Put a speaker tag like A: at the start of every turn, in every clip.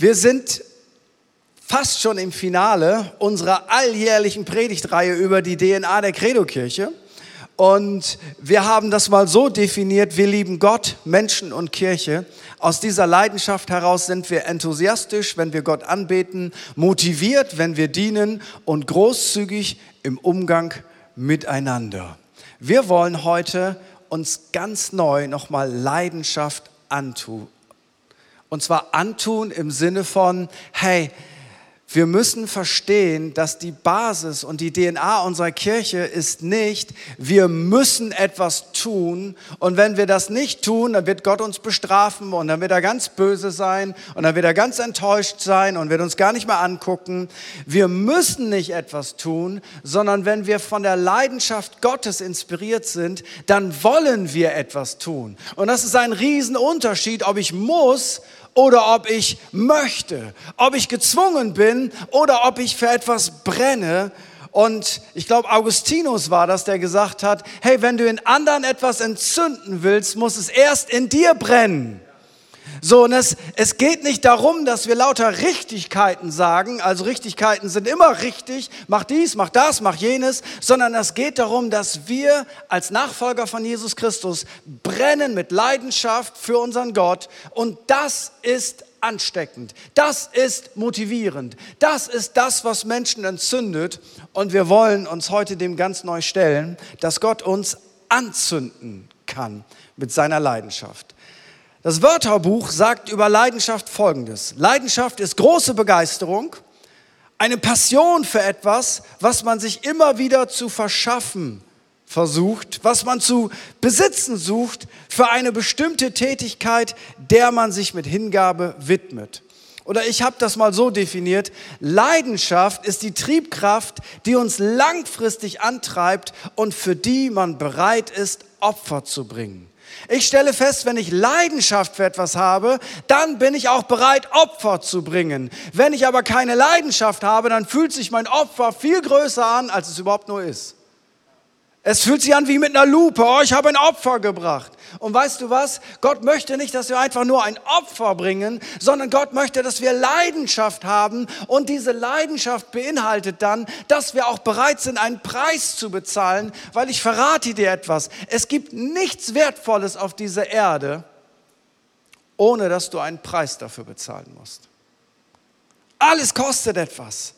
A: Wir sind fast schon im Finale unserer alljährlichen Predigtreihe über die DNA der Credo-Kirche. Und wir haben das mal so definiert, wir lieben Gott, Menschen und Kirche. Aus dieser Leidenschaft heraus sind wir enthusiastisch, wenn wir Gott anbeten, motiviert, wenn wir dienen und großzügig im Umgang miteinander. Wir wollen heute uns ganz neu nochmal Leidenschaft antun. Und zwar antun im Sinne von, hey, wir müssen verstehen, dass die Basis und die DNA unserer Kirche ist nicht, wir müssen etwas tun und wenn wir das nicht tun, dann wird Gott uns bestrafen und dann wird er ganz böse sein und dann wird er ganz enttäuscht sein und wird uns gar nicht mehr angucken. Wir müssen nicht etwas tun, sondern wenn wir von der Leidenschaft Gottes inspiriert sind, dann wollen wir etwas tun. Und das ist ein Riesenunterschied, ob ich muss oder ob ich möchte, ob ich gezwungen bin oder ob ich für etwas brenne. Und ich glaube, Augustinus war das, der gesagt hat, hey, wenn du in anderen etwas entzünden willst, muss es erst in dir brennen. So, und es, es geht nicht darum, dass wir lauter Richtigkeiten sagen, also Richtigkeiten sind immer richtig, mach dies, mach das, mach jenes, sondern es geht darum, dass wir als Nachfolger von Jesus Christus brennen mit Leidenschaft für unseren Gott und das ist ansteckend, das ist motivierend, das ist das, was Menschen entzündet und wir wollen uns heute dem ganz neu stellen, dass Gott uns anzünden kann mit seiner Leidenschaft. Das Wörterbuch sagt über Leidenschaft Folgendes. Leidenschaft ist große Begeisterung, eine Passion für etwas, was man sich immer wieder zu verschaffen versucht, was man zu besitzen sucht für eine bestimmte Tätigkeit, der man sich mit Hingabe widmet. Oder ich habe das mal so definiert, Leidenschaft ist die Triebkraft, die uns langfristig antreibt und für die man bereit ist, Opfer zu bringen. Ich stelle fest, wenn ich Leidenschaft für etwas habe, dann bin ich auch bereit, Opfer zu bringen. Wenn ich aber keine Leidenschaft habe, dann fühlt sich mein Opfer viel größer an, als es überhaupt nur ist. Es fühlt sich an wie mit einer Lupe. Oh, ich habe ein Opfer gebracht. Und weißt du was? Gott möchte nicht, dass wir einfach nur ein Opfer bringen, sondern Gott möchte, dass wir Leidenschaft haben. Und diese Leidenschaft beinhaltet dann, dass wir auch bereit sind, einen Preis zu bezahlen, weil ich verrate dir etwas. Es gibt nichts Wertvolles auf dieser Erde, ohne dass du einen Preis dafür bezahlen musst. Alles kostet etwas.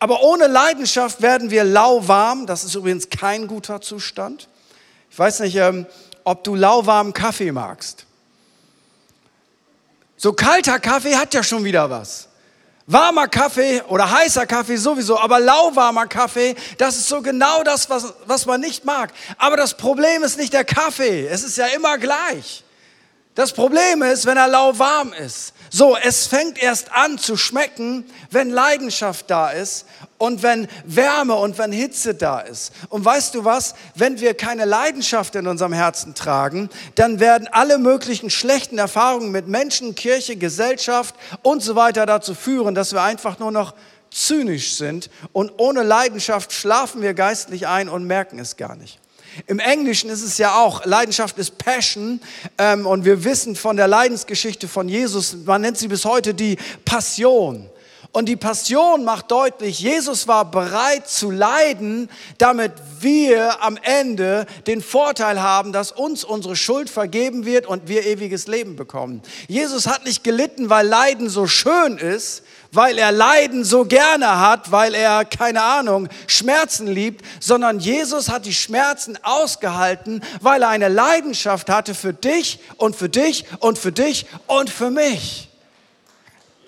A: Aber ohne Leidenschaft werden wir lauwarm. Das ist übrigens kein guter Zustand. Ich weiß nicht, ähm, ob du lauwarmen Kaffee magst. So kalter Kaffee hat ja schon wieder was. Warmer Kaffee oder heißer Kaffee sowieso, aber lauwarmer Kaffee, das ist so genau das, was, was man nicht mag. Aber das Problem ist nicht der Kaffee, es ist ja immer gleich. Das Problem ist, wenn er lauwarm ist. So, es fängt erst an zu schmecken, wenn Leidenschaft da ist und wenn Wärme und wenn Hitze da ist. Und weißt du was? Wenn wir keine Leidenschaft in unserem Herzen tragen, dann werden alle möglichen schlechten Erfahrungen mit Menschen, Kirche, Gesellschaft und so weiter dazu führen, dass wir einfach nur noch zynisch sind und ohne Leidenschaft schlafen wir geistlich ein und merken es gar nicht. Im Englischen ist es ja auch, Leidenschaft ist Passion ähm, und wir wissen von der Leidensgeschichte von Jesus, man nennt sie bis heute die Passion. Und die Passion macht deutlich, Jesus war bereit zu leiden, damit wir am Ende den Vorteil haben, dass uns unsere Schuld vergeben wird und wir ewiges Leben bekommen. Jesus hat nicht gelitten, weil Leiden so schön ist, weil er Leiden so gerne hat, weil er, keine Ahnung, Schmerzen liebt, sondern Jesus hat die Schmerzen ausgehalten, weil er eine Leidenschaft hatte für dich und für dich und für dich und für mich.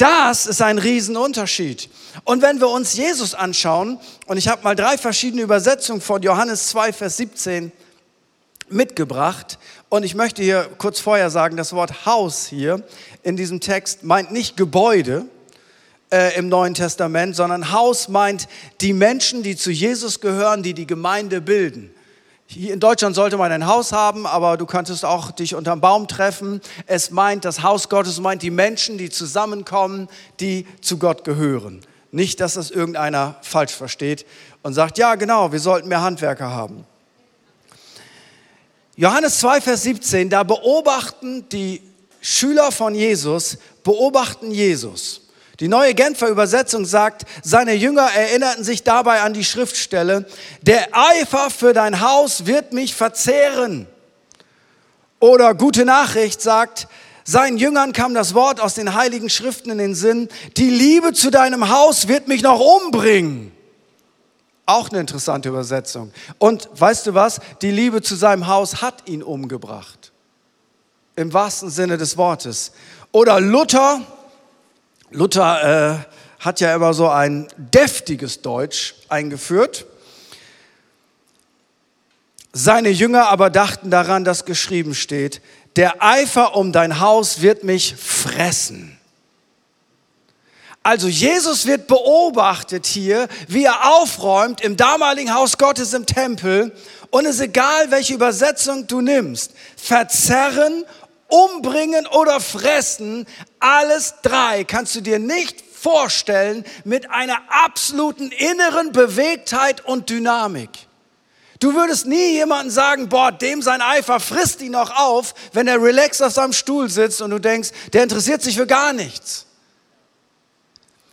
A: Das ist ein Riesenunterschied. Und wenn wir uns Jesus anschauen, und ich habe mal drei verschiedene Übersetzungen von Johannes 2, Vers 17 mitgebracht, und ich möchte hier kurz vorher sagen, das Wort Haus hier in diesem Text meint nicht Gebäude äh, im Neuen Testament, sondern Haus meint die Menschen, die zu Jesus gehören, die die Gemeinde bilden. Hier in Deutschland sollte man ein Haus haben, aber du könntest auch dich unterm Baum treffen. Es meint, das Haus Gottes meint die Menschen, die zusammenkommen, die zu Gott gehören. Nicht, dass das irgendeiner falsch versteht und sagt, ja genau, wir sollten mehr Handwerker haben. Johannes 2, Vers 17, da beobachten die Schüler von Jesus, beobachten Jesus. Die neue Genfer Übersetzung sagt, seine Jünger erinnerten sich dabei an die Schriftstelle, der Eifer für dein Haus wird mich verzehren. Oder gute Nachricht sagt, seinen Jüngern kam das Wort aus den heiligen Schriften in den Sinn, die Liebe zu deinem Haus wird mich noch umbringen. Auch eine interessante Übersetzung. Und weißt du was? Die Liebe zu seinem Haus hat ihn umgebracht. Im wahrsten Sinne des Wortes. Oder Luther, Luther äh, hat ja immer so ein deftiges Deutsch eingeführt. Seine Jünger aber dachten daran, dass geschrieben steht, der Eifer um dein Haus wird mich fressen. Also Jesus wird beobachtet hier, wie er aufräumt im damaligen Haus Gottes im Tempel. Und es ist egal, welche Übersetzung du nimmst. Verzerren, umbringen oder fressen, alles drei kannst du dir nicht vorstellen mit einer absoluten inneren Bewegtheit und Dynamik. Du würdest nie jemanden sagen, boah, dem sein Eifer frisst ihn noch auf, wenn er relaxed auf seinem Stuhl sitzt und du denkst, der interessiert sich für gar nichts.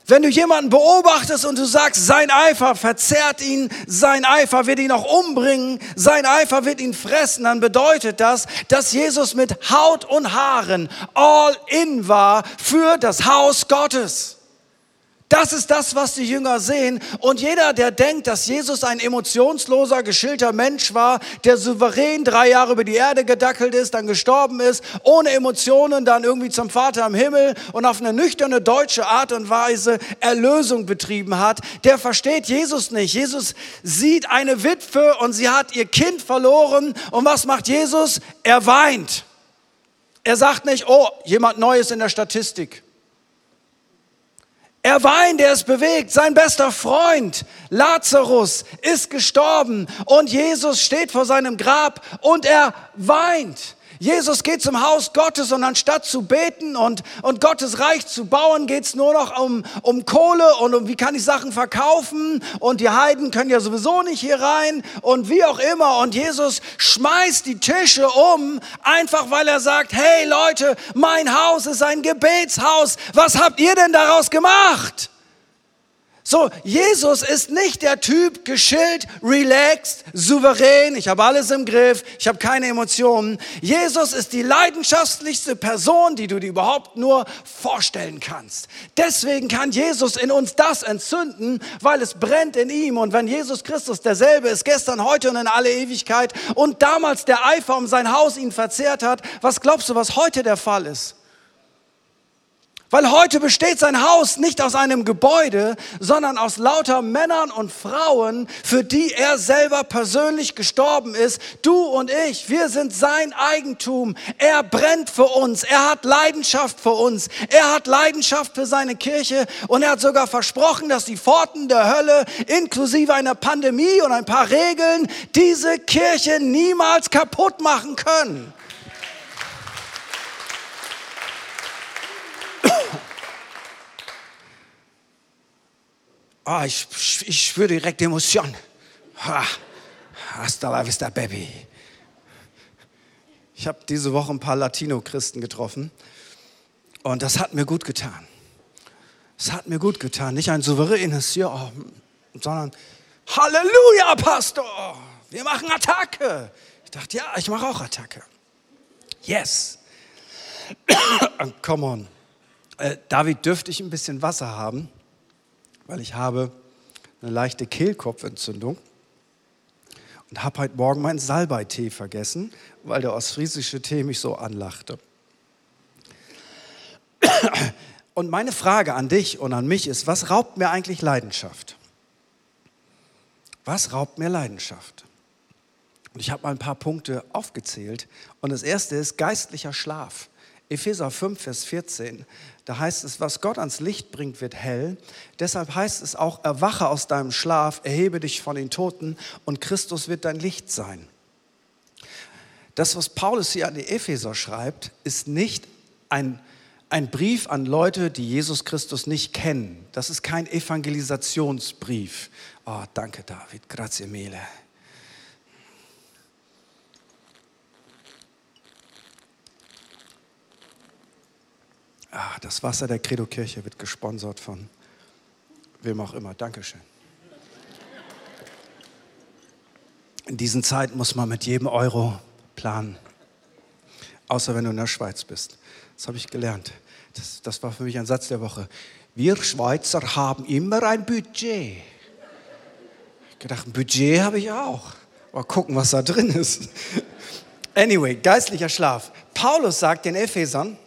A: Wenn du jemanden beobachtest und du sagst, sein Eifer verzerrt ihn, sein Eifer wird ihn auch umbringen, sein Eifer wird ihn fressen, dann bedeutet das, dass Jesus mit Haut und Haaren all in war für das Haus Gottes. Das ist das, was die Jünger sehen. Und jeder, der denkt, dass Jesus ein emotionsloser, geschilter Mensch war, der souverän drei Jahre über die Erde gedackelt ist, dann gestorben ist, ohne Emotionen, dann irgendwie zum Vater im Himmel und auf eine nüchterne deutsche Art und Weise Erlösung betrieben hat, der versteht Jesus nicht. Jesus sieht eine Witwe und sie hat ihr Kind verloren. Und was macht Jesus? Er weint. Er sagt nicht, oh, jemand Neues in der Statistik. Er weint, er ist bewegt. Sein bester Freund Lazarus ist gestorben und Jesus steht vor seinem Grab und er weint. Jesus geht zum Haus Gottes und anstatt zu beten und, und Gottes Reich zu bauen, geht's nur noch um, um Kohle und um wie kann ich Sachen verkaufen und die Heiden können ja sowieso nicht hier rein und wie auch immer. Und Jesus schmeißt die Tische um, einfach weil er sagt, hey Leute, mein Haus ist ein Gebetshaus. Was habt ihr denn daraus gemacht? So, Jesus ist nicht der Typ geschillt, relaxed, souverän, ich habe alles im Griff, ich habe keine Emotionen. Jesus ist die leidenschaftlichste Person, die du dir überhaupt nur vorstellen kannst. Deswegen kann Jesus in uns das entzünden, weil es brennt in ihm. Und wenn Jesus Christus derselbe ist, gestern, heute und in alle Ewigkeit und damals der Eifer um sein Haus ihn verzehrt hat, was glaubst du, was heute der Fall ist? Weil heute besteht sein Haus nicht aus einem Gebäude, sondern aus lauter Männern und Frauen, für die er selber persönlich gestorben ist. Du und ich, wir sind sein Eigentum. Er brennt für uns. Er hat Leidenschaft für uns. Er hat Leidenschaft für seine Kirche und er hat sogar versprochen, dass die Pforten der Hölle inklusive einer Pandemie und ein paar Regeln diese Kirche niemals kaputt machen können. Oh, ich, ich spüre direkt Emotion. Ha, hasta la vista, Baby. Ich habe diese Woche ein paar Latino-Christen getroffen und das hat mir gut getan. Es hat mir gut getan. Nicht ein souveränes Ja, sondern Halleluja, Pastor, wir machen Attacke. Ich dachte, ja, ich mache auch Attacke. Yes. Come on. Äh, David, dürfte ich ein bisschen Wasser haben? Weil ich habe eine leichte Kehlkopfentzündung und habe heute Morgen meinen Salbeitee vergessen, weil der ostfriesische Tee mich so anlachte. Und meine Frage an dich und an mich ist, was raubt mir eigentlich Leidenschaft? Was raubt mir Leidenschaft? Und ich habe mal ein paar Punkte aufgezählt. Und das erste ist geistlicher Schlaf. Epheser 5, Vers 14, da heißt es, was Gott ans Licht bringt, wird hell. Deshalb heißt es auch, erwache aus deinem Schlaf, erhebe dich von den Toten und Christus wird dein Licht sein. Das, was Paulus hier an die Epheser schreibt, ist nicht ein, ein Brief an Leute, die Jesus Christus nicht kennen. Das ist kein Evangelisationsbrief. Oh, danke David, grazie mille. Ah, das Wasser der Credo-Kirche wird gesponsert von wem auch immer. Dankeschön. In diesen Zeiten muss man mit jedem Euro planen. Außer wenn du in der Schweiz bist. Das habe ich gelernt. Das, das war für mich ein Satz der Woche. Wir Schweizer haben immer ein Budget. Ich gedacht, ein Budget habe ich auch. Mal gucken, was da drin ist. Anyway, geistlicher Schlaf. Paulus sagt den Ephesern,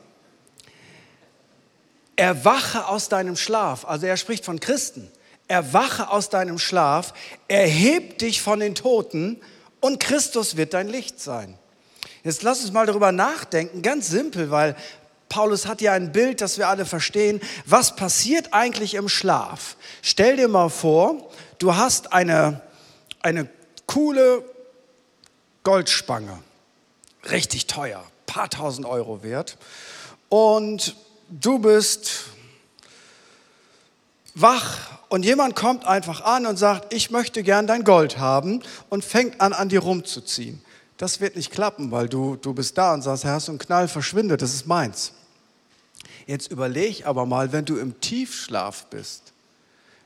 A: erwache aus deinem Schlaf. Also er spricht von Christen. Erwache aus deinem Schlaf, erheb dich von den Toten und Christus wird dein Licht sein. Jetzt lass uns mal darüber nachdenken, ganz simpel, weil Paulus hat ja ein Bild, das wir alle verstehen. Was passiert eigentlich im Schlaf? Stell dir mal vor, du hast eine, eine coole Goldspange, richtig teuer, paar tausend Euro wert. Und du bist wach und jemand kommt einfach an und sagt, ich möchte gern dein Gold haben und fängt an, an dir rumzuziehen. Das wird nicht klappen, weil du, du bist da und sagst, Herr, du einen Knall, verschwinde, das ist meins. Jetzt überleg aber mal, wenn du im Tiefschlaf bist.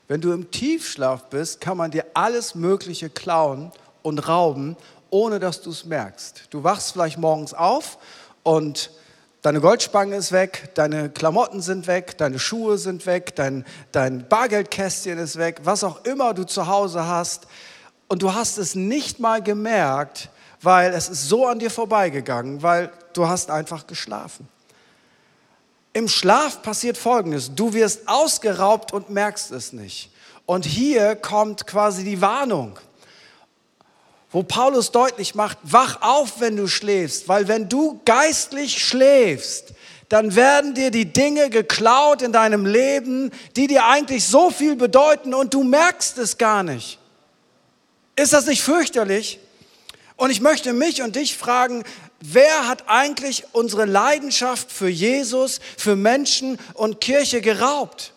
A: Wenn du im Tiefschlaf bist, kann man dir alles Mögliche klauen und rauben, ohne dass du es merkst. Du wachst vielleicht morgens auf und deine Goldspange ist weg, deine Klamotten sind weg, deine Schuhe sind weg, dein, dein Bargeldkästchen ist weg, was auch immer du zu Hause hast. Und du hast es nicht mal gemerkt, weil es ist so an dir vorbeigegangen, weil du hast einfach geschlafen. Im Schlaf passiert Folgendes. Du wirst ausgeraubt und merkst es nicht. Und hier kommt quasi die Warnung, wo Paulus deutlich macht, wach auf, wenn du schläfst, weil wenn du geistlich schläfst, dann werden dir die Dinge geklaut in deinem Leben, die dir eigentlich so viel bedeuten und du merkst es gar nicht. Ist das nicht fürchterlich? Und ich möchte mich und dich fragen, wer hat eigentlich unsere Leidenschaft für Jesus, für Menschen und Kirche geraubt?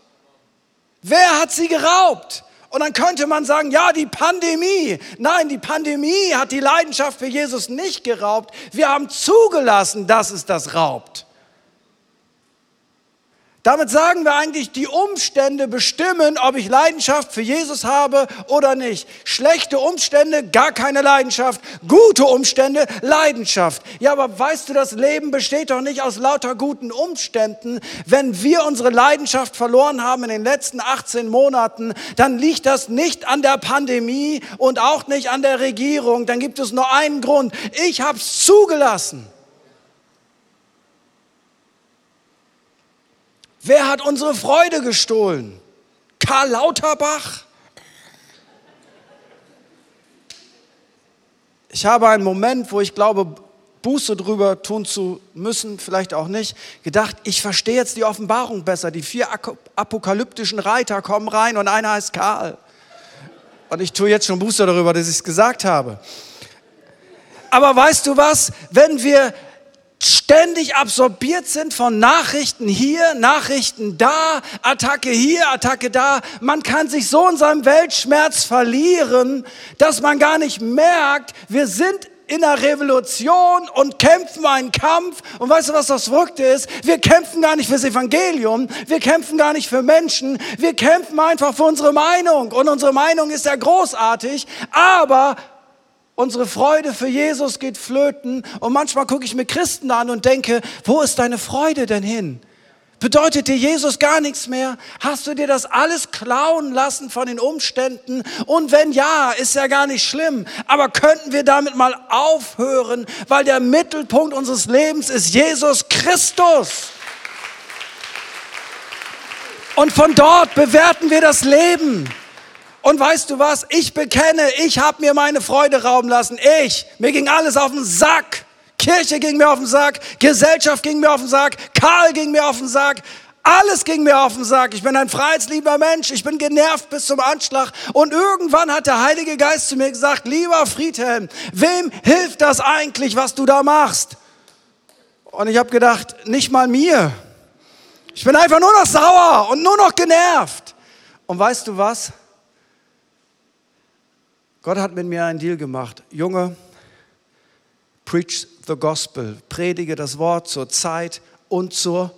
A: Wer hat sie geraubt? Und dann könnte man sagen, ja, die Pandemie. Nein, die Pandemie hat die Leidenschaft für Jesus nicht geraubt. Wir haben zugelassen, dass es das raubt. Damit sagen wir eigentlich, die Umstände bestimmen, ob ich Leidenschaft für Jesus habe oder nicht. Schlechte Umstände, gar keine Leidenschaft. Gute Umstände, Leidenschaft. Ja, aber weißt du, das Leben besteht doch nicht aus lauter guten Umständen. Wenn wir unsere Leidenschaft verloren haben in den letzten 18 Monaten, dann liegt das nicht an der Pandemie und auch nicht an der Regierung. Dann gibt es nur einen Grund. Ich habe es zugelassen. Wer hat unsere Freude gestohlen? Karl Lauterbach? Ich habe einen Moment, wo ich glaube, Buße drüber tun zu müssen, vielleicht auch nicht, gedacht, ich verstehe jetzt die Offenbarung besser. Die vier apokalyptischen Reiter kommen rein und einer heißt Karl. Und ich tue jetzt schon Buße darüber, dass ich es gesagt habe. Aber weißt du was? Wenn wir ständig absorbiert sind von Nachrichten hier, Nachrichten da, Attacke hier, Attacke da. Man kann sich so in seinem Weltschmerz verlieren, dass man gar nicht merkt, wir sind in einer Revolution und kämpfen einen Kampf. Und weißt du, was das Verrückte ist? Wir kämpfen gar nicht fürs Evangelium, wir kämpfen gar nicht für Menschen, wir kämpfen einfach für unsere Meinung. Und unsere Meinung ist ja großartig, aber Unsere Freude für Jesus geht flöten. Und manchmal gucke ich mir Christen an und denke, wo ist deine Freude denn hin? Bedeutet dir Jesus gar nichts mehr? Hast du dir das alles klauen lassen von den Umständen? Und wenn ja, ist ja gar nicht schlimm. Aber könnten wir damit mal aufhören, weil der Mittelpunkt unseres Lebens ist Jesus Christus. Und von dort bewerten wir das Leben. Und weißt du was? Ich bekenne, ich habe mir meine Freude rauben lassen. Ich, mir ging alles auf den Sack. Kirche ging mir auf den Sack, Gesellschaft ging mir auf den Sack, Karl ging mir auf den Sack. Alles ging mir auf den Sack. Ich bin ein freiheitslieber Mensch. Ich bin genervt bis zum Anschlag. Und irgendwann hat der Heilige Geist zu mir gesagt, lieber Friedhelm, wem hilft das eigentlich, was du da machst? Und ich habe gedacht, nicht mal mir. Ich bin einfach nur noch sauer und nur noch genervt. Und weißt du was? Gott hat mit mir einen Deal gemacht. Junge, preach the gospel, predige das Wort zur Zeit und zur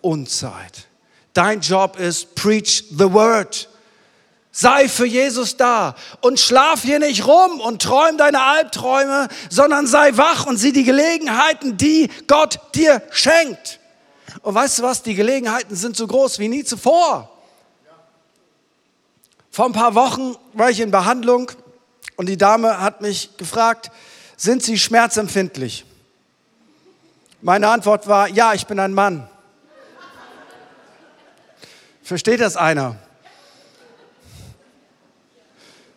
A: Unzeit. Dein Job ist, preach the word. Sei für Jesus da und schlaf hier nicht rum und träum deine Albträume, sondern sei wach und sieh die Gelegenheiten, die Gott dir schenkt. Und weißt du was? Die Gelegenheiten sind so groß wie nie zuvor. Vor ein paar Wochen war ich in Behandlung und die Dame hat mich gefragt, sind Sie schmerzempfindlich? Meine Antwort war, ja, ich bin ein Mann. Versteht das einer?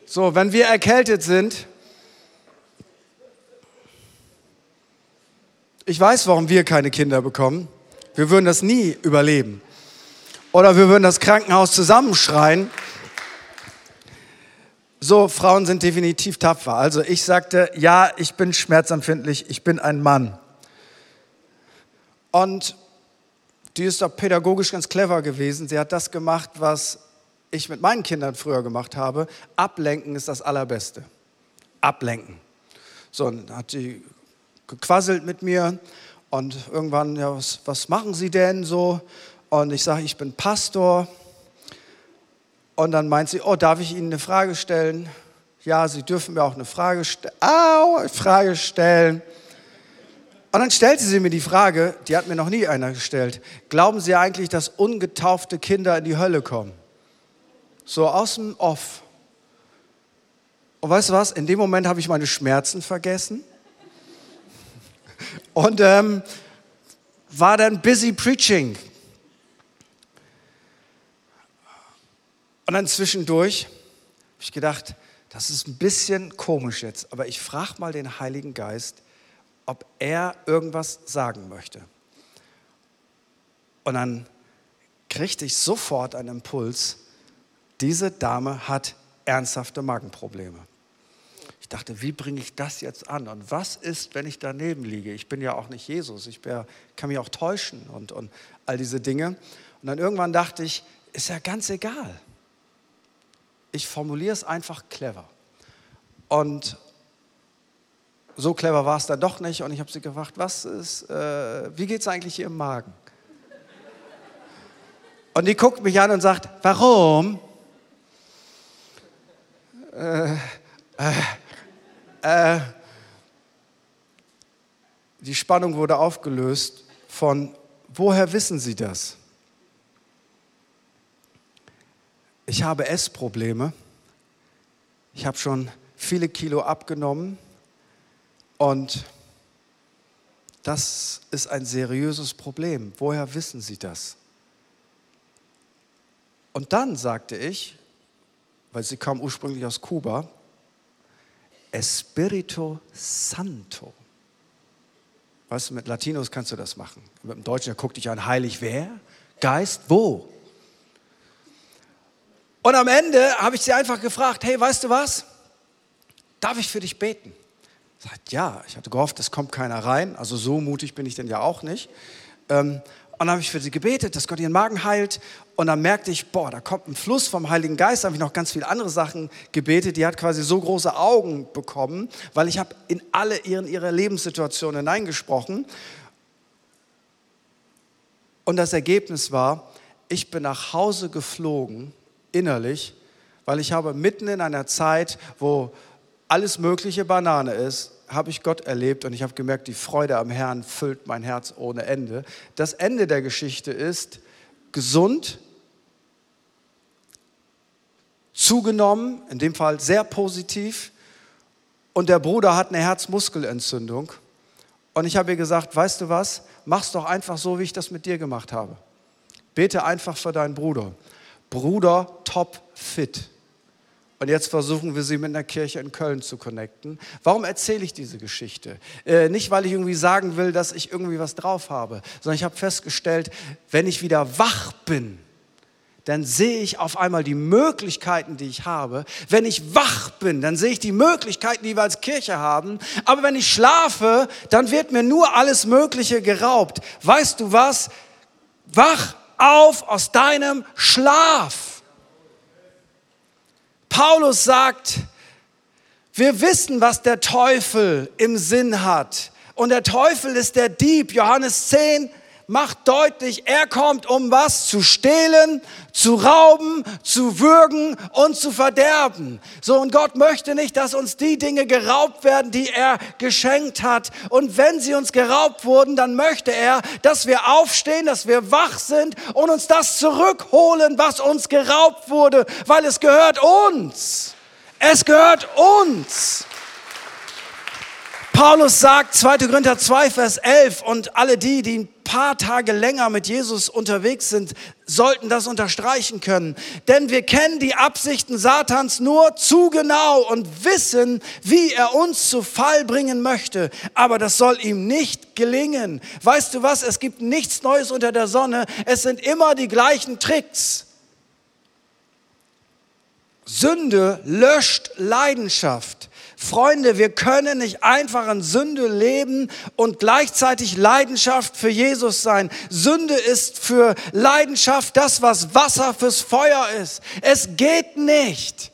A: So, wenn wir erkältet sind, ich weiß, warum wir keine Kinder bekommen. Wir würden das nie überleben. Oder wir würden das Krankenhaus zusammenschreien. So, Frauen sind definitiv tapfer. Also ich sagte, ja, ich bin schmerzempfindlich, ich bin ein Mann. Und die ist doch pädagogisch ganz clever gewesen. Sie hat das gemacht, was ich mit meinen Kindern früher gemacht habe. Ablenken ist das Allerbeste. Ablenken. So, dann hat sie gequasselt mit mir und irgendwann, ja, was, was machen Sie denn so? Und ich sage, ich bin Pastor. Und dann meint sie, oh, darf ich Ihnen eine Frage stellen? Ja, Sie dürfen mir auch eine Frage, ste Au, Frage stellen. Und dann stellte sie mir die Frage, die hat mir noch nie einer gestellt. Glauben Sie eigentlich, dass ungetaufte Kinder in die Hölle kommen? So aus dem Off. Und weißt du was? In dem Moment habe ich meine Schmerzen vergessen und ähm, war dann busy preaching. Und dann zwischendurch habe ich gedacht, das ist ein bisschen komisch jetzt, aber ich frage mal den Heiligen Geist, ob er irgendwas sagen möchte. Und dann kriegte ich sofort einen Impuls, diese Dame hat ernsthafte Magenprobleme. Ich dachte, wie bringe ich das jetzt an? Und was ist, wenn ich daneben liege? Ich bin ja auch nicht Jesus, ich bin, kann mich auch täuschen und, und all diese Dinge. Und dann irgendwann dachte ich, ist ja ganz egal. Ich formuliere es einfach clever. Und so clever war es dann doch nicht. Und ich habe sie gefragt, was ist, äh, wie geht es eigentlich hier Magen? Und die guckt mich an und sagt, warum? Äh, äh, äh, die Spannung wurde aufgelöst von, woher wissen Sie das? Ich habe Essprobleme. Ich habe schon viele Kilo abgenommen und das ist ein seriöses Problem. Woher wissen Sie das? Und dann sagte ich, weil sie kam ursprünglich aus Kuba, Espirito Santo. Weißt du, mit Latinos kannst du das machen. Mit dem Deutschen, der guckt dich an, heilig wer? Geist, wo? Und am Ende habe ich sie einfach gefragt, hey, weißt du was? Darf ich für dich beten? Sagt, ja, ich hatte gehofft, es kommt keiner rein. Also so mutig bin ich denn ja auch nicht. Ähm, und dann habe ich für sie gebetet, dass Gott ihren Magen heilt. Und dann merkte ich, boah, da kommt ein Fluss vom Heiligen Geist. Da habe ich noch ganz viele andere Sachen gebetet. Die hat quasi so große Augen bekommen, weil ich habe in alle ihren, ihre Lebenssituationen hineingesprochen. Und das Ergebnis war, ich bin nach Hause geflogen, innerlich, weil ich habe mitten in einer Zeit, wo alles mögliche Banane ist, habe ich Gott erlebt und ich habe gemerkt, die Freude am Herrn füllt mein Herz ohne Ende. Das Ende der Geschichte ist gesund, zugenommen, in dem Fall sehr positiv. Und der Bruder hat eine Herzmuskelentzündung. Und ich habe ihr gesagt, weißt du was, mach's doch einfach so, wie ich das mit dir gemacht habe. Bete einfach für deinen Bruder. Bruder top fit. Und jetzt versuchen wir sie mit einer Kirche in Köln zu connecten. Warum erzähle ich diese Geschichte? Äh, nicht, weil ich irgendwie sagen will, dass ich irgendwie was drauf habe, sondern ich habe festgestellt, wenn ich wieder wach bin, dann sehe ich auf einmal die Möglichkeiten, die ich habe. Wenn ich wach bin, dann sehe ich die Möglichkeiten, die wir als Kirche haben. Aber wenn ich schlafe, dann wird mir nur alles Mögliche geraubt. Weißt du was? Wach auf aus deinem Schlaf. Paulus sagt, wir wissen, was der Teufel im Sinn hat. Und der Teufel ist der Dieb. Johannes 10, macht deutlich, er kommt, um was zu stehlen, zu rauben, zu würgen und zu verderben. So, und Gott möchte nicht, dass uns die Dinge geraubt werden, die er geschenkt hat. Und wenn sie uns geraubt wurden, dann möchte er, dass wir aufstehen, dass wir wach sind und uns das zurückholen, was uns geraubt wurde, weil es gehört uns. Es gehört uns. Paulus sagt 2. Korinther 2, Vers 11 und alle die, die ein paar Tage länger mit Jesus unterwegs sind, sollten das unterstreichen können. Denn wir kennen die Absichten Satans nur zu genau und wissen, wie er uns zu Fall bringen möchte. Aber das soll ihm nicht gelingen. Weißt du was? Es gibt nichts Neues unter der Sonne. Es sind immer die gleichen Tricks. Sünde löscht Leidenschaft. Freunde, wir können nicht einfach in Sünde leben und gleichzeitig Leidenschaft für Jesus sein. Sünde ist für Leidenschaft das, was Wasser fürs Feuer ist. Es geht nicht.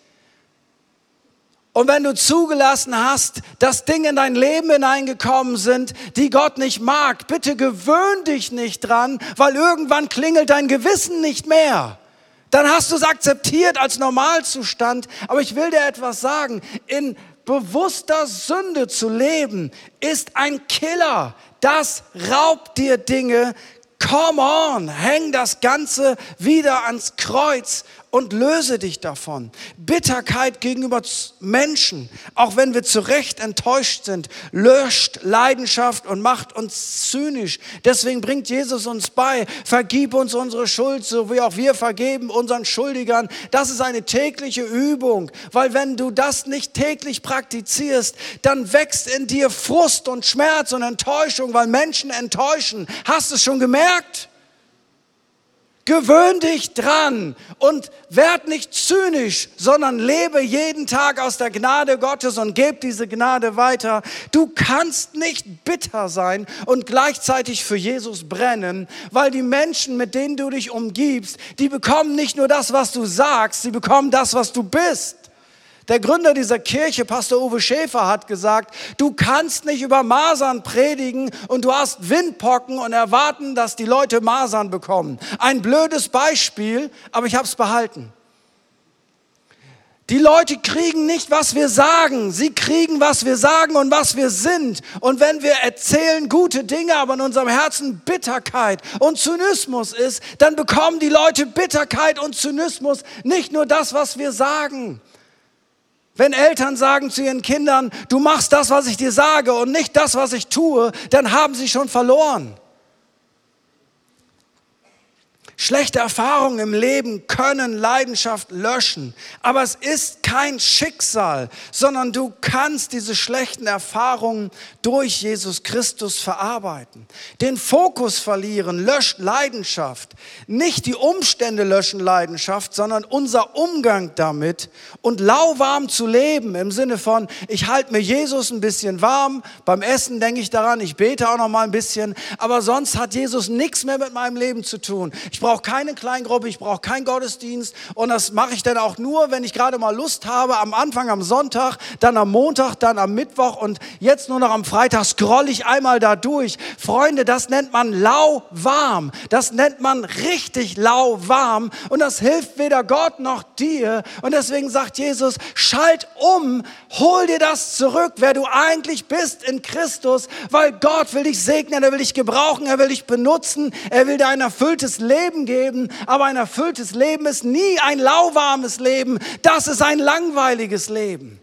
A: Und wenn du zugelassen hast, dass Dinge in dein Leben hineingekommen sind, die Gott nicht mag, bitte gewöhn dich nicht dran, weil irgendwann klingelt dein Gewissen nicht mehr. Dann hast du es akzeptiert als Normalzustand. Aber ich will dir etwas sagen. In bewusster Sünde zu leben, ist ein Killer. Das raubt dir Dinge. Come on, häng das Ganze wieder ans Kreuz und löse dich davon. Bitterkeit gegenüber Menschen, auch wenn wir zu Recht enttäuscht sind, löscht Leidenschaft und macht uns zynisch. Deswegen bringt Jesus uns bei, vergib uns unsere Schuld, so wie auch wir vergeben unseren Schuldigern. Das ist eine tägliche Übung, weil wenn du das nicht täglich praktizierst, dann wächst in dir Frust und Schmerz und Enttäuschung, weil Menschen enttäuschen. Hast du es schon gemerkt? Gewöhn dich dran und werd nicht zynisch, sondern lebe jeden Tag aus der Gnade Gottes und gebe diese Gnade weiter. Du kannst nicht bitter sein und gleichzeitig für Jesus brennen, weil die Menschen, mit denen du dich umgibst, die bekommen nicht nur das, was du sagst, sie bekommen das, was du bist. Der Gründer dieser Kirche, Pastor Uwe Schäfer, hat gesagt, du kannst nicht über Masern predigen und du hast Windpocken und erwarten, dass die Leute Masern bekommen. Ein blödes Beispiel, aber ich habe es behalten. Die Leute kriegen nicht, was wir sagen. Sie kriegen, was wir sagen und was wir sind. Und wenn wir erzählen gute Dinge, aber in unserem Herzen Bitterkeit und Zynismus ist, dann bekommen die Leute Bitterkeit und Zynismus, nicht nur das, was wir sagen. Wenn Eltern sagen zu ihren Kindern, du machst das, was ich dir sage und nicht das, was ich tue, dann haben sie schon verloren. Schlechte Erfahrungen im Leben können Leidenschaft löschen, aber es ist kein Schicksal, sondern du kannst diese schlechten Erfahrungen durch Jesus Christus verarbeiten. Den Fokus verlieren löscht Leidenschaft. Nicht die Umstände löschen Leidenschaft, sondern unser Umgang damit und lauwarm zu leben im Sinne von, ich halte mir Jesus ein bisschen warm, beim Essen denke ich daran, ich bete auch noch mal ein bisschen, aber sonst hat Jesus nichts mehr mit meinem Leben zu tun. Ich brauche keine Kleingruppe, ich brauche keinen Gottesdienst und das mache ich dann auch nur, wenn ich gerade mal Lust habe, am Anfang am Sonntag, dann am Montag, dann am Mittwoch und jetzt nur noch am Freitag scroll ich einmal da durch. Freunde, das nennt man lauwarm. Das nennt man richtig lauwarm und das hilft weder Gott noch dir und deswegen sagt Jesus, schalt um, hol dir das zurück, wer du eigentlich bist in Christus, weil Gott will dich segnen, er will dich gebrauchen, er will dich benutzen, er will dir ein erfülltes Leben Leben geben, aber ein erfülltes Leben ist nie ein lauwarmes Leben. Das ist ein langweiliges Leben.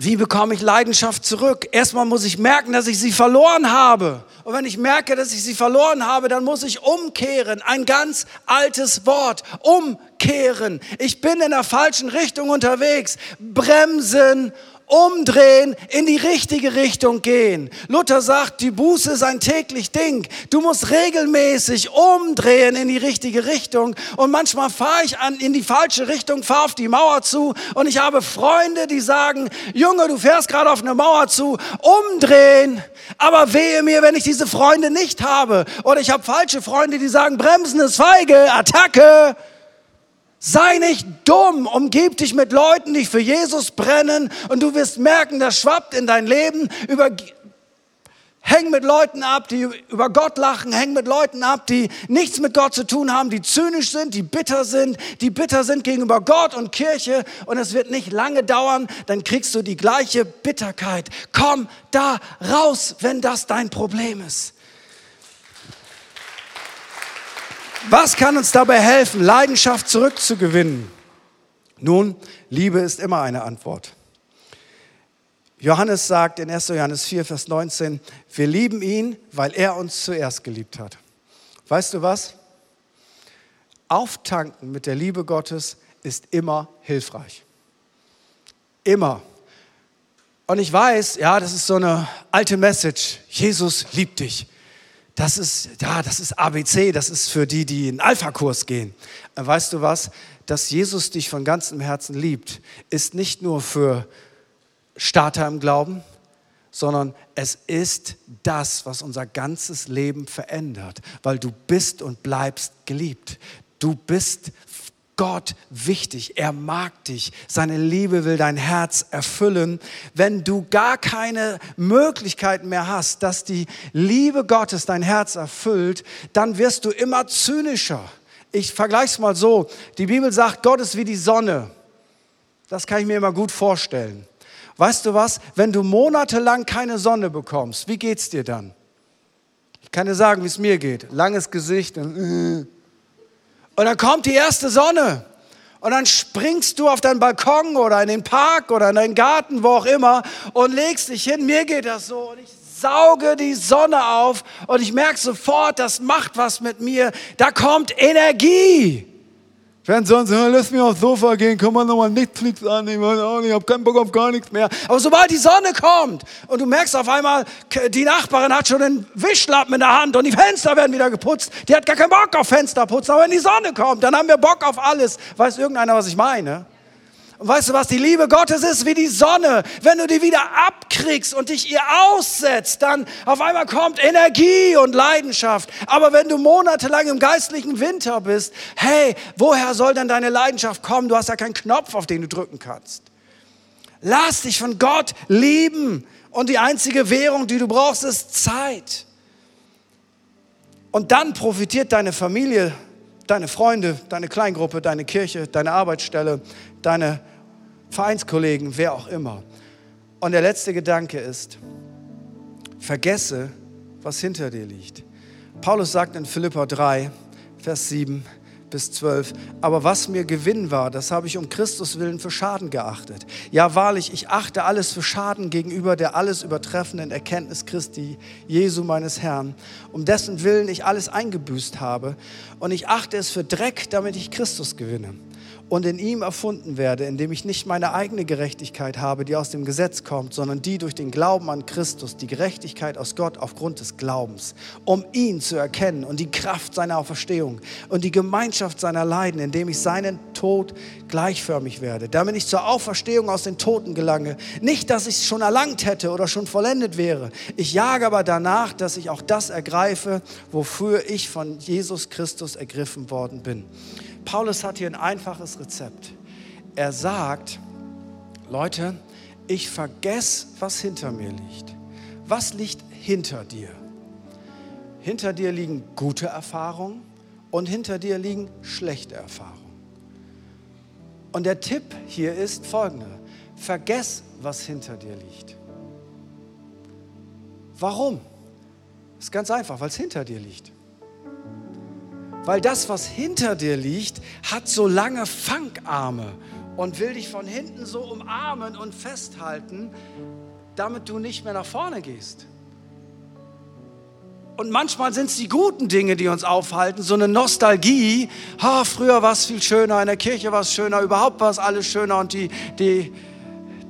A: Wie bekomme ich Leidenschaft zurück? Erstmal muss ich merken, dass ich sie verloren habe. Und wenn ich merke, dass ich sie verloren habe, dann muss ich umkehren. Ein ganz altes Wort. Umkehren. Ich bin in der falschen Richtung unterwegs. Bremsen umdrehen, in die richtige Richtung gehen. Luther sagt, die Buße ist ein täglich Ding. Du musst regelmäßig umdrehen in die richtige Richtung. Und manchmal fahre ich an, in die falsche Richtung, fahre auf die Mauer zu. Und ich habe Freunde, die sagen, Junge, du fährst gerade auf eine Mauer zu, umdrehen. Aber wehe mir, wenn ich diese Freunde nicht habe. Oder ich habe falsche Freunde, die sagen, Bremsen ist feige, Attacke. Sei nicht dumm, umgib dich mit Leuten, die für Jesus brennen und du wirst merken, das schwappt in dein Leben über Häng mit Leuten ab, die über Gott lachen. Häng mit Leuten ab, die nichts mit Gott zu tun haben, die zynisch sind, die bitter sind, die bitter sind gegenüber Gott und Kirche. Und es wird nicht lange dauern, dann kriegst du die gleiche Bitterkeit. Komm da raus, wenn das dein Problem ist. Was kann uns dabei helfen, Leidenschaft zurückzugewinnen? Nun, Liebe ist immer eine Antwort. Johannes sagt in 1. Johannes 4, Vers 19, wir lieben ihn, weil er uns zuerst geliebt hat. Weißt du was? Auftanken mit der Liebe Gottes ist immer hilfreich. Immer. Und ich weiß, ja, das ist so eine alte Message. Jesus liebt dich. Das ist, ja, das ist ABC, das ist für die, die einen Alpha-Kurs gehen. Weißt du was? Dass Jesus dich von ganzem Herzen liebt, ist nicht nur für Starter im Glauben, sondern es ist das, was unser ganzes Leben verändert, weil du bist und bleibst geliebt. Du bist Gott wichtig. Er mag dich. Seine Liebe will dein Herz erfüllen. Wenn du gar keine Möglichkeiten mehr hast, dass die Liebe Gottes dein Herz erfüllt, dann wirst du immer zynischer. Ich vergleiche es mal so. Die Bibel sagt, Gott ist wie die Sonne. Das kann ich mir immer gut vorstellen. Weißt du was? Wenn du monatelang keine Sonne bekommst, wie geht's dir dann? Ich kann dir sagen, wie es mir geht. Langes Gesicht und, äh. Und dann kommt die erste Sonne. Und dann springst du auf deinen Balkon oder in den Park oder in deinen Garten, wo auch immer, und legst dich hin. Mir geht das so. Und ich sauge die Sonne auf und ich merke sofort, das macht was mit mir. Da kommt Energie. Wenn sonst, lass mich aufs Sofa gehen, kann man nochmal Netflix annehmen, ich habe keinen Bock auf gar nichts mehr. Aber sobald die Sonne kommt und du merkst auf einmal, die Nachbarin hat schon einen Wischlappen in der Hand und die Fenster werden wieder geputzt, die hat gar keinen Bock auf Fensterputzen, aber wenn die Sonne kommt, dann haben wir Bock auf alles. Weiß irgendeiner, was ich meine? Und weißt du was, die Liebe Gottes ist wie die Sonne. Wenn du die wieder abkriegst und dich ihr aussetzt, dann auf einmal kommt Energie und Leidenschaft. Aber wenn du monatelang im geistlichen Winter bist, hey, woher soll dann deine Leidenschaft kommen? Du hast ja keinen Knopf, auf den du drücken kannst. Lass dich von Gott lieben. Und die einzige Währung, die du brauchst, ist Zeit. Und dann profitiert deine Familie deine Freunde, deine Kleingruppe, deine Kirche, deine Arbeitsstelle, deine Vereinskollegen, wer auch immer. Und der letzte Gedanke ist, vergesse, was hinter dir liegt. Paulus sagt in Philippa 3, Vers 7, bis 12. Aber was mir Gewinn war, das habe ich um Christus willen für Schaden geachtet. Ja, wahrlich, ich achte alles für Schaden gegenüber der alles übertreffenden Erkenntnis Christi, Jesu meines Herrn, um dessen Willen ich alles eingebüßt habe. Und ich achte es für Dreck, damit ich Christus gewinne und in ihm erfunden werde, indem ich nicht meine eigene Gerechtigkeit habe, die aus dem Gesetz kommt, sondern die durch den Glauben an Christus, die Gerechtigkeit aus Gott aufgrund des Glaubens, um ihn zu erkennen und die Kraft seiner Auferstehung und die Gemeinschaft seiner Leiden, indem ich seinen Tod gleichförmig werde, damit ich zur Auferstehung aus den Toten gelange. Nicht, dass ich es schon erlangt hätte oder schon vollendet wäre. Ich jage aber danach, dass ich auch das ergreife, wofür ich von Jesus Christus ergriffen worden bin. Paulus hat hier ein einfaches Rezept. Er sagt, Leute, ich vergesse, was hinter mir liegt. Was liegt hinter dir? Hinter dir liegen gute Erfahrungen und hinter dir liegen schlechte Erfahrungen. Und der Tipp hier ist folgender. Vergess, was hinter dir liegt. Warum? Ist ganz einfach, weil es hinter dir liegt. Weil das, was hinter dir liegt, hat so lange Fangarme und will dich von hinten so umarmen und festhalten, damit du nicht mehr nach vorne gehst. Und manchmal sind es die guten Dinge, die uns aufhalten, so eine Nostalgie. Oh, früher war es viel schöner, in der Kirche war es schöner, überhaupt war es alles schöner und die, die,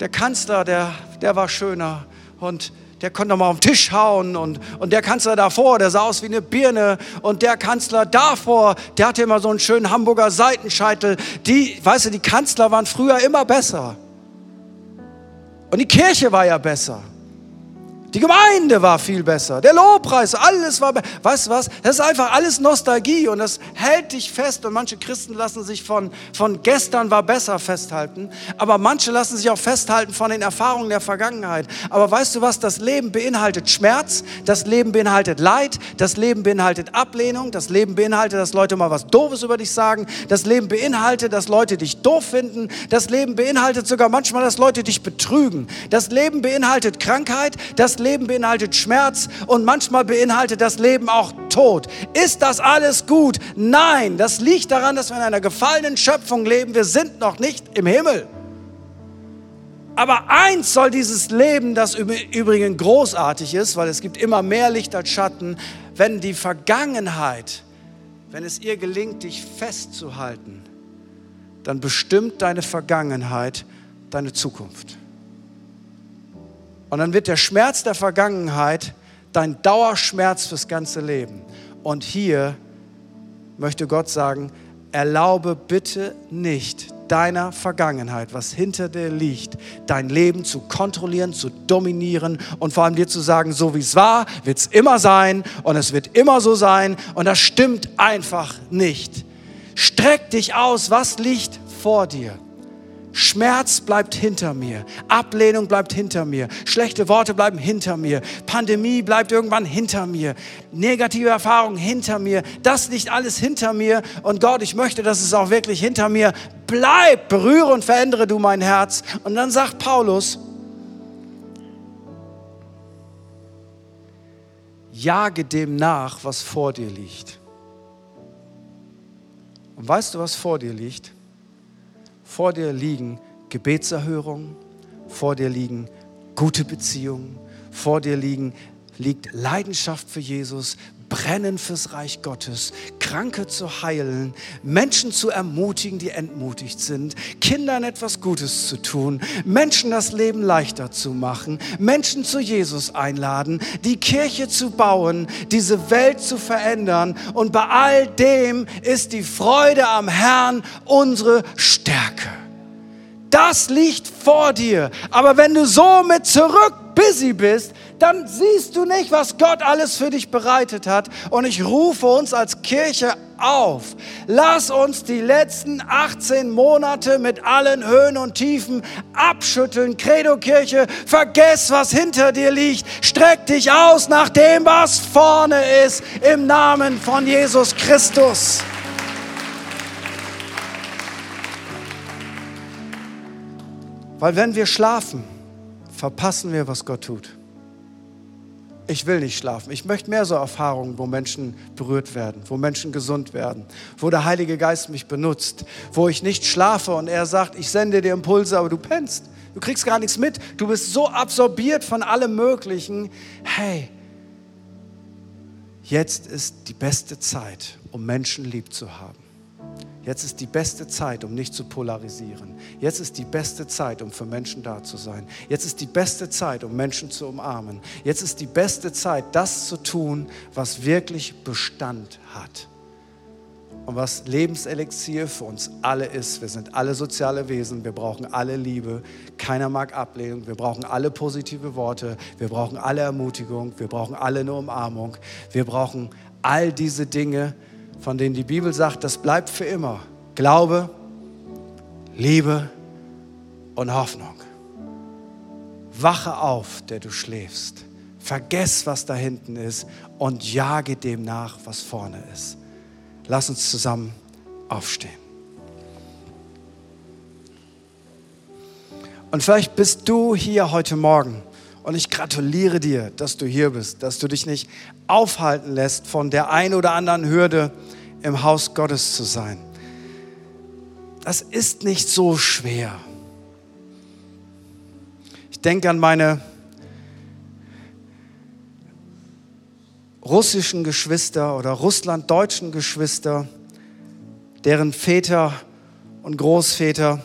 A: der Kanzler, der, der war schöner. Und der konnte mal auf den Tisch hauen und, und der Kanzler davor, der sah aus wie eine Birne und der Kanzler davor, der hatte immer so einen schönen Hamburger Seitenscheitel. Die, weißt du, die Kanzler waren früher immer besser. Und die Kirche war ja besser. Die Gemeinde war viel besser. Der Lobpreis, alles war besser. Weißt du was? Das ist einfach alles Nostalgie und das hält dich fest. Und manche Christen lassen sich von, von gestern war besser festhalten. Aber manche lassen sich auch festhalten von den Erfahrungen der Vergangenheit. Aber weißt du was? Das Leben beinhaltet Schmerz. Das Leben beinhaltet Leid. Das Leben beinhaltet Ablehnung. Das Leben beinhaltet, dass Leute mal was Doofes über dich sagen. Das Leben beinhaltet, dass Leute dich doof finden. Das Leben beinhaltet sogar manchmal, dass Leute dich betrügen. Das Leben beinhaltet Krankheit. Das Leben beinhaltet Schmerz. Und manchmal beinhaltet das Leben auch Tod. Ist das alles gut? Nein, das liegt daran, dass wir in einer gefallenen Schöpfung leben. Wir sind noch nicht im Himmel. Aber eins soll dieses Leben, das im Übrigen großartig ist, weil es gibt immer mehr Licht als Schatten, wenn die Vergangenheit, wenn es ihr gelingt, dich festzuhalten, dann bestimmt deine Vergangenheit deine Zukunft. Und dann wird der Schmerz der Vergangenheit dein Dauerschmerz fürs ganze Leben. Und hier möchte Gott sagen, erlaube bitte nicht deiner Vergangenheit, was hinter dir liegt, dein Leben zu kontrollieren, zu dominieren und vor allem dir zu sagen, so wie es war, wird es immer sein und es wird immer so sein und das stimmt einfach nicht. Streck dich aus, was liegt vor dir. Schmerz bleibt hinter mir. Ablehnung bleibt hinter mir. Schlechte Worte bleiben hinter mir. Pandemie bleibt irgendwann hinter mir. Negative Erfahrungen hinter mir. Das liegt alles hinter mir. Und Gott, ich möchte, dass es auch wirklich hinter mir bleibt. Berühre und verändere du mein Herz. Und dann sagt Paulus, jage dem nach, was vor dir liegt. Und weißt du, was vor dir liegt? Vor dir liegen Gebetserhörungen, vor dir liegen gute Beziehungen, vor dir liegen, liegt Leidenschaft für Jesus, Brennen fürs Reich Gottes, Kranke zu heilen, Menschen zu ermutigen, die entmutigt sind, Kindern etwas Gutes zu tun, Menschen das Leben leichter zu machen, Menschen zu Jesus einladen, die Kirche zu bauen, diese Welt zu verändern. Und bei all dem ist die Freude am Herrn unsere Stärke. Das liegt vor dir. Aber wenn du so mit zurück busy bist, dann siehst du nicht, was Gott alles für dich bereitet hat. Und ich rufe uns als Kirche auf. Lass uns die letzten 18 Monate mit allen Höhen und Tiefen abschütteln. Credo Kirche, vergess, was hinter dir liegt. Streck dich aus nach dem, was vorne ist, im Namen von Jesus Christus. Weil wenn wir schlafen, verpassen wir, was Gott tut. Ich will nicht schlafen. Ich möchte mehr so Erfahrungen, wo Menschen berührt werden, wo Menschen gesund werden, wo der Heilige Geist mich benutzt, wo ich nicht schlafe und er sagt, ich sende dir Impulse, aber du pennst. Du kriegst gar nichts mit. Du bist so absorbiert von allem Möglichen. Hey, jetzt ist die beste Zeit, um Menschen lieb zu haben. Jetzt ist die beste Zeit, um nicht zu polarisieren. Jetzt ist die beste Zeit, um für Menschen da zu sein. Jetzt ist die beste Zeit, um Menschen zu umarmen. Jetzt ist die beste Zeit, das zu tun, was wirklich Bestand hat. Und was Lebenselixier für uns alle ist. Wir sind alle soziale Wesen, wir brauchen alle Liebe. Keiner mag Ablehnung, wir brauchen alle positive Worte, wir brauchen alle Ermutigung, wir brauchen alle eine Umarmung. Wir brauchen all diese Dinge, von denen die Bibel sagt, das bleibt für immer. Glaube, Liebe und Hoffnung. Wache auf, der du schläfst. Vergess, was da hinten ist und jage dem nach, was vorne ist. Lass uns zusammen aufstehen. Und vielleicht bist du hier heute Morgen und ich gratuliere dir, dass du hier bist, dass du dich nicht aufhalten lässt, von der ein oder anderen Hürde im Haus Gottes zu sein. Das ist nicht so schwer. Ich denke an meine russischen Geschwister oder russlanddeutschen Geschwister, deren Väter und Großväter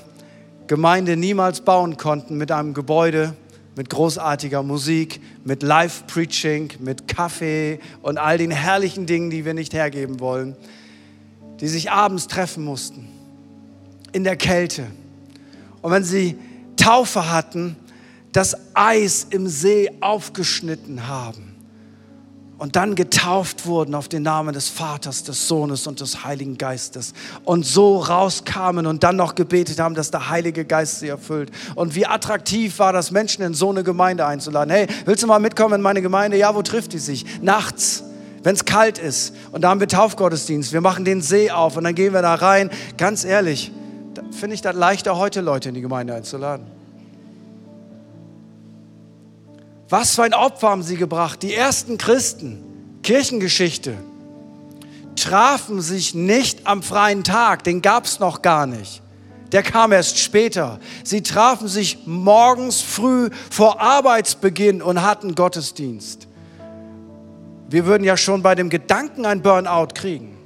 A: Gemeinde niemals bauen konnten mit einem Gebäude, mit großartiger Musik, mit Live-Preaching, mit Kaffee und all den herrlichen Dingen, die wir nicht hergeben wollen, die sich abends treffen mussten, in der Kälte. Und wenn sie Taufe hatten, das Eis im See aufgeschnitten haben und dann getauft wurden auf den Namen des Vaters, des Sohnes und des Heiligen Geistes und so rauskamen und dann noch gebetet haben, dass der Heilige Geist sie erfüllt. Und wie attraktiv war das, Menschen in so eine Gemeinde einzuladen. Hey, willst du mal mitkommen in meine Gemeinde? Ja, wo trifft die sich? Nachts wenn es kalt ist und da haben wir Taufgottesdienst, wir machen den See auf und dann gehen wir da rein. Ganz ehrlich, finde ich das leichter, heute Leute in die Gemeinde einzuladen. Was für ein Opfer haben sie gebracht? Die ersten Christen, Kirchengeschichte, trafen sich nicht am freien Tag, den gab es noch gar nicht. Der kam erst später. Sie trafen sich morgens früh vor Arbeitsbeginn und hatten Gottesdienst. Wir würden ja schon bei dem Gedanken ein Burnout kriegen.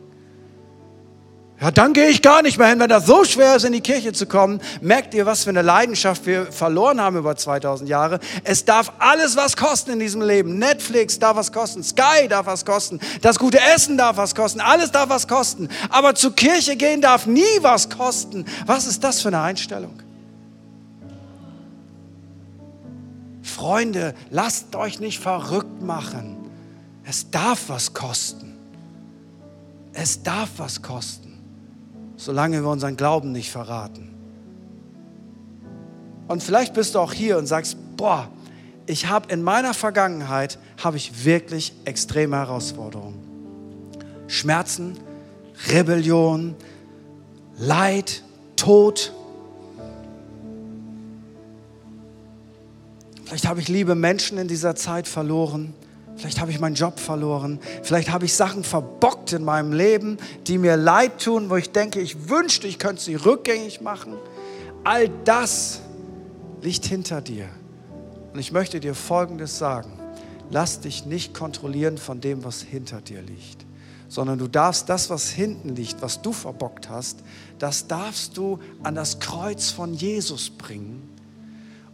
A: Ja, dann gehe ich gar nicht mehr hin, wenn das so schwer ist, in die Kirche zu kommen. Merkt ihr, was für eine Leidenschaft wir verloren haben über 2000 Jahre? Es darf alles was kosten in diesem Leben. Netflix darf was kosten, Sky darf was kosten, das gute Essen darf was kosten, alles darf was kosten. Aber zur Kirche gehen darf nie was kosten. Was ist das für eine Einstellung? Freunde, lasst euch nicht verrückt machen. Es darf was kosten. Es darf was kosten solange wir unseren Glauben nicht verraten. Und vielleicht bist du auch hier und sagst, boah, ich habe in meiner Vergangenheit habe ich wirklich extreme Herausforderungen. Schmerzen, Rebellion, Leid, Tod. Vielleicht habe ich liebe Menschen in dieser Zeit verloren. Vielleicht habe ich meinen Job verloren. Vielleicht habe ich Sachen verbockt in meinem Leben, die mir leid tun, wo ich denke, ich wünschte, ich könnte sie rückgängig machen. All das liegt hinter dir. Und ich möchte dir Folgendes sagen. Lass dich nicht kontrollieren von dem, was hinter dir liegt, sondern du darfst das, was hinten liegt, was du verbockt hast, das darfst du an das Kreuz von Jesus bringen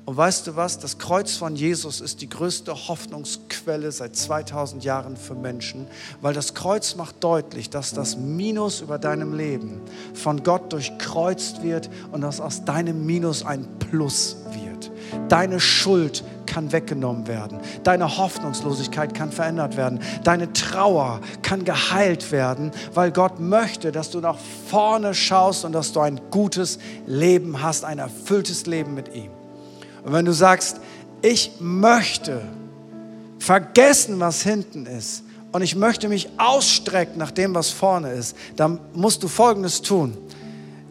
A: und weißt du was? Das Kreuz von Jesus ist die größte Hoffnungsquelle seit 2000 Jahren für Menschen, weil das Kreuz macht deutlich, dass das Minus über deinem Leben von Gott durchkreuzt wird und dass aus deinem Minus ein Plus wird. Deine Schuld kann weggenommen werden. Deine Hoffnungslosigkeit kann verändert werden. Deine Trauer kann geheilt werden, weil Gott möchte, dass du nach vorne schaust und dass du ein gutes Leben hast, ein erfülltes Leben mit ihm. Und wenn du sagst, ich möchte vergessen, was hinten ist und ich möchte mich ausstrecken nach dem, was vorne ist, dann musst du Folgendes tun.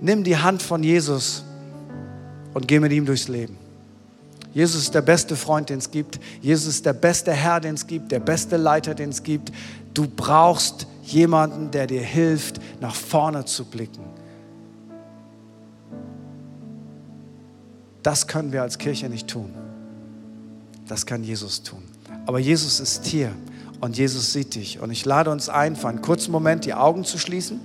A: Nimm die Hand von Jesus und geh mit ihm durchs Leben. Jesus ist der beste Freund, den es gibt. Jesus ist der beste Herr, den es gibt, der beste Leiter, den es gibt. Du brauchst jemanden, der dir hilft, nach vorne zu blicken. Das können wir als Kirche nicht tun. Das kann Jesus tun. Aber Jesus ist hier und Jesus sieht dich. Und ich lade uns ein, für einen kurzen Moment die Augen zu schließen.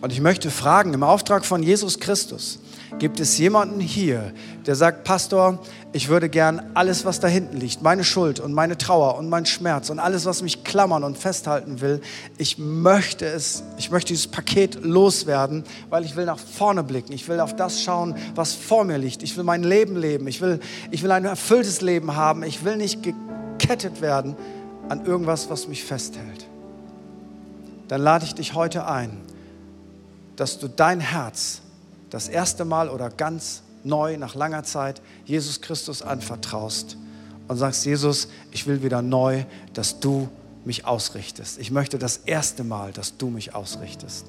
A: Und ich möchte fragen, im Auftrag von Jesus Christus, Gibt es jemanden hier, der sagt, Pastor, ich würde gern alles, was da hinten liegt, meine Schuld und meine Trauer und mein Schmerz und alles, was mich klammern und festhalten will, ich möchte es, ich möchte dieses Paket loswerden, weil ich will nach vorne blicken. Ich will auf das schauen, was vor mir liegt. Ich will mein Leben leben. Ich will, ich will ein erfülltes Leben haben. Ich will nicht gekettet werden an irgendwas, was mich festhält. Dann lade ich dich heute ein, dass du dein Herz das erste Mal oder ganz neu nach langer Zeit Jesus Christus anvertraust und sagst, Jesus, ich will wieder neu, dass du mich ausrichtest. Ich möchte das erste Mal, dass du mich ausrichtest.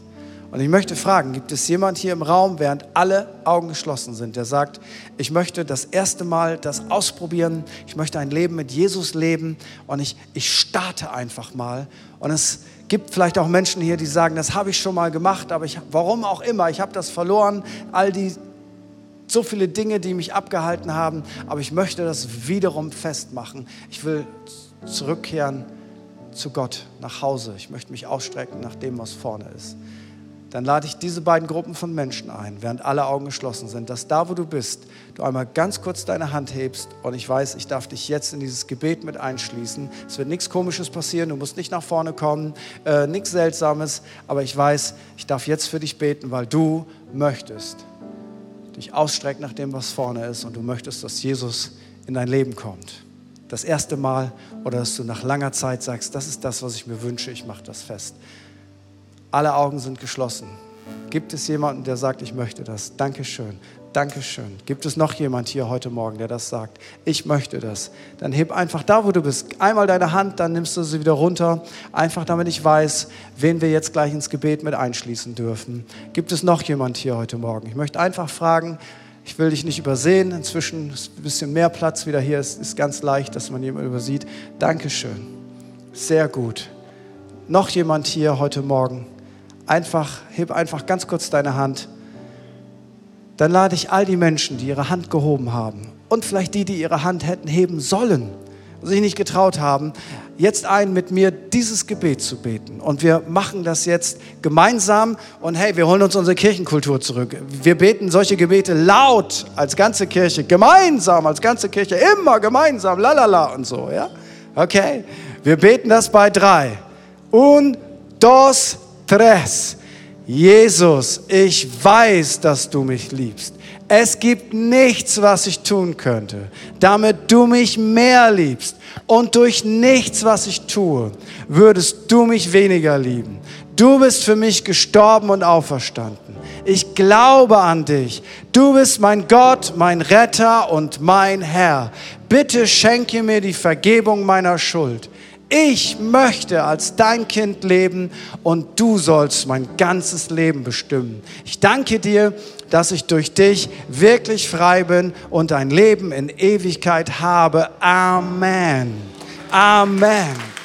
A: Und ich möchte fragen, gibt es jemand hier im Raum, während alle Augen geschlossen sind, der sagt, ich möchte das erste Mal das ausprobieren, ich möchte ein Leben mit Jesus leben und ich, ich starte einfach mal. Und es gibt vielleicht auch Menschen hier, die sagen, das habe ich schon mal gemacht, aber ich, warum auch immer, ich habe das verloren, all die so viele Dinge, die mich abgehalten haben, aber ich möchte das wiederum festmachen. Ich will zurückkehren zu Gott, nach Hause. Ich möchte mich ausstrecken nach dem, was vorne ist dann lade ich diese beiden Gruppen von Menschen ein, während alle Augen geschlossen sind, dass da, wo du bist, du einmal ganz kurz deine Hand hebst und ich weiß, ich darf dich jetzt in dieses Gebet mit einschließen. Es wird nichts Komisches passieren, du musst nicht nach vorne kommen, äh, nichts Seltsames, aber ich weiß, ich darf jetzt für dich beten, weil du möchtest, dich ausstreckt nach dem, was vorne ist und du möchtest, dass Jesus in dein Leben kommt. Das erste Mal oder dass du nach langer Zeit sagst, das ist das, was ich mir wünsche, ich mache das fest. Alle Augen sind geschlossen. Gibt es jemanden, der sagt, ich möchte das? Dankeschön. Dankeschön. Gibt es noch jemand hier heute Morgen, der das sagt? Ich möchte das. Dann heb einfach da, wo du bist, einmal deine Hand, dann nimmst du sie wieder runter. Einfach damit ich weiß, wen wir jetzt gleich ins Gebet mit einschließen dürfen. Gibt es noch jemand hier heute Morgen? Ich möchte einfach fragen, ich will dich nicht übersehen. Inzwischen ist ein bisschen mehr Platz wieder hier. Es ist ganz leicht, dass man jemanden übersieht. Dankeschön. Sehr gut. Noch jemand hier heute Morgen? Einfach, heb einfach ganz kurz deine Hand dann lade ich all die Menschen, die ihre Hand gehoben haben und vielleicht die, die ihre Hand hätten heben sollen, sich nicht getraut haben, jetzt ein, mit mir dieses Gebet zu beten. Und wir machen das jetzt gemeinsam und hey, wir holen uns unsere Kirchenkultur zurück. Wir beten solche Gebete laut als ganze Kirche, gemeinsam als ganze Kirche, immer gemeinsam, lalala und so, ja? Okay, wir beten das bei drei. Un, dos, tres. Jesus, ich weiß, dass du mich liebst. Es gibt nichts, was ich tun könnte, damit du mich mehr liebst. Und durch nichts, was ich tue, würdest du mich weniger lieben. Du bist für mich gestorben und auferstanden. Ich glaube an dich. Du bist mein Gott, mein Retter und mein Herr. Bitte schenke mir die Vergebung meiner Schuld. Ich möchte als dein Kind leben und du sollst mein ganzes Leben bestimmen. Ich danke dir, dass ich durch dich wirklich frei bin und ein Leben in Ewigkeit habe. Amen. Amen.